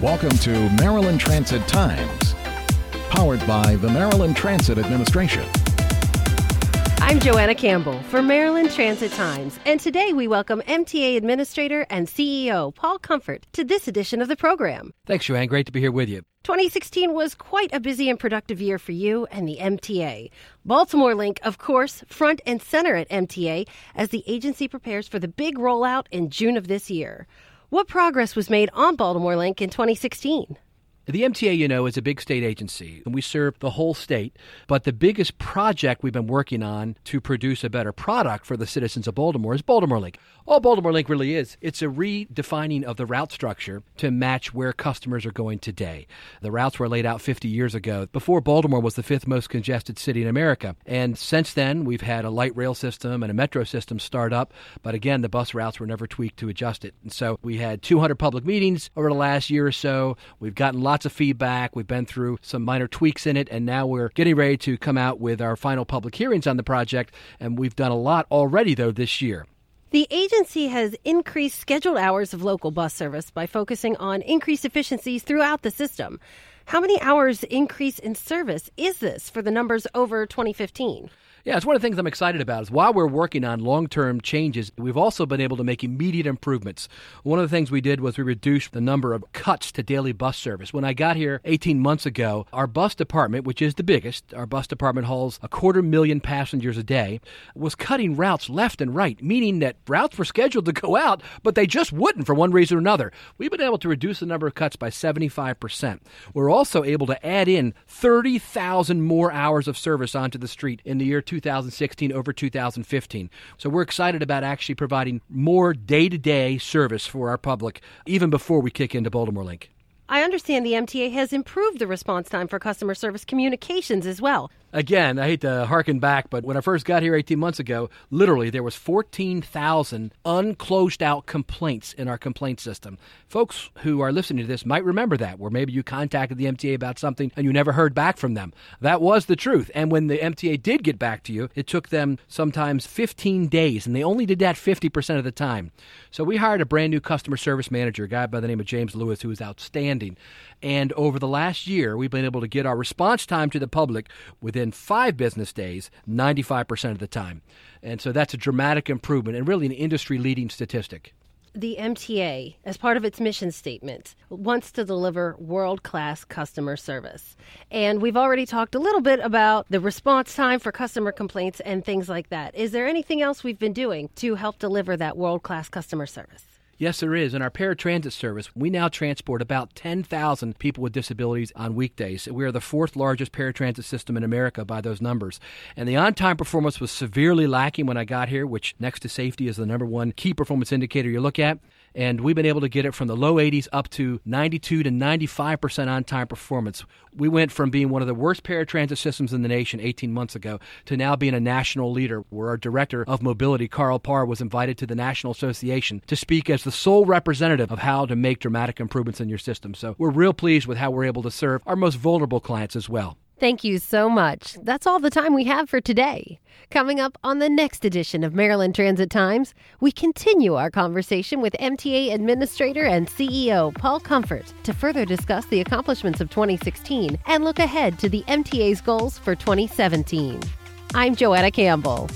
Welcome to Maryland Transit Times, powered by the Maryland Transit Administration. I'm Joanna Campbell for Maryland Transit Times, and today we welcome MTA Administrator and CEO Paul Comfort to this edition of the program. Thanks, Joanne. Great to be here with you. 2016 was quite a busy and productive year for you and the MTA. Baltimore Link, of course, front and center at MTA as the agency prepares for the big rollout in June of this year. What progress was made on Baltimore Link in 2016? The MTA, you know, is a big state agency, and we serve the whole state. But the biggest project we've been working on to produce a better product for the citizens of Baltimore is Baltimore Link. All Baltimore Link really is, it's a redefining of the route structure to match where customers are going today. The routes were laid out 50 years ago, before Baltimore was the fifth most congested city in America. And since then, we've had a light rail system and a metro system start up. But again, the bus routes were never tweaked to adjust it. And so we had 200 public meetings over the last year or so. We've gotten lots of feedback. We've been through some minor tweaks in it, and now we're getting ready to come out with our final public hearings on the project. And we've done a lot already, though, this year. The agency has increased scheduled hours of local bus service by focusing on increased efficiencies throughout the system. How many hours increase in service is this for the numbers over 2015? Yeah, it's one of the things I'm excited about is while we're working on long-term changes, we've also been able to make immediate improvements. One of the things we did was we reduced the number of cuts to daily bus service. When I got here 18 months ago, our bus department, which is the biggest, our bus department hauls a quarter million passengers a day, was cutting routes left and right, meaning that routes were scheduled to go out, but they just wouldn't for one reason or another. We've been able to reduce the number of cuts by 75%. We're also able to add in 30,000 more hours of service onto the street in the year 2016 over 2015. So we're excited about actually providing more day to day service for our public even before we kick into Baltimore Link. I understand the MTA has improved the response time for customer service communications as well. Again, I hate to harken back, but when I first got here 18 months ago, literally there was 14,000 unclosed out complaints in our complaint system. Folks who are listening to this might remember that, where maybe you contacted the MTA about something and you never heard back from them. That was the truth. And when the MTA did get back to you, it took them sometimes 15 days, and they only did that 50% of the time. So we hired a brand new customer service manager, a guy by the name of James Lewis, who is outstanding. And over the last year, we've been able to get our response time to the public within five business days, 95% of the time. And so that's a dramatic improvement and really an industry leading statistic. The MTA, as part of its mission statement, wants to deliver world class customer service. And we've already talked a little bit about the response time for customer complaints and things like that. Is there anything else we've been doing to help deliver that world class customer service? Yes, there is. In our paratransit service, we now transport about 10,000 people with disabilities on weekdays. We are the fourth largest paratransit system in America by those numbers. And the on time performance was severely lacking when I got here, which next to safety is the number one key performance indicator you look at and we've been able to get it from the low 80s up to 92 to 95% on time performance. We went from being one of the worst paratransit systems in the nation 18 months ago to now being a national leader, where our director of mobility, Carl Parr, was invited to the National Association to speak as the sole representative of how to make dramatic improvements in your system. So we're real pleased with how we're able to serve our most vulnerable clients as well. Thank you so much. That's all the time we have for today. Coming up on the next edition of Maryland Transit Times, we continue our conversation with MTA Administrator and CEO Paul Comfort to further discuss the accomplishments of 2016 and look ahead to the MTA's goals for 2017. I'm Joanna Campbell.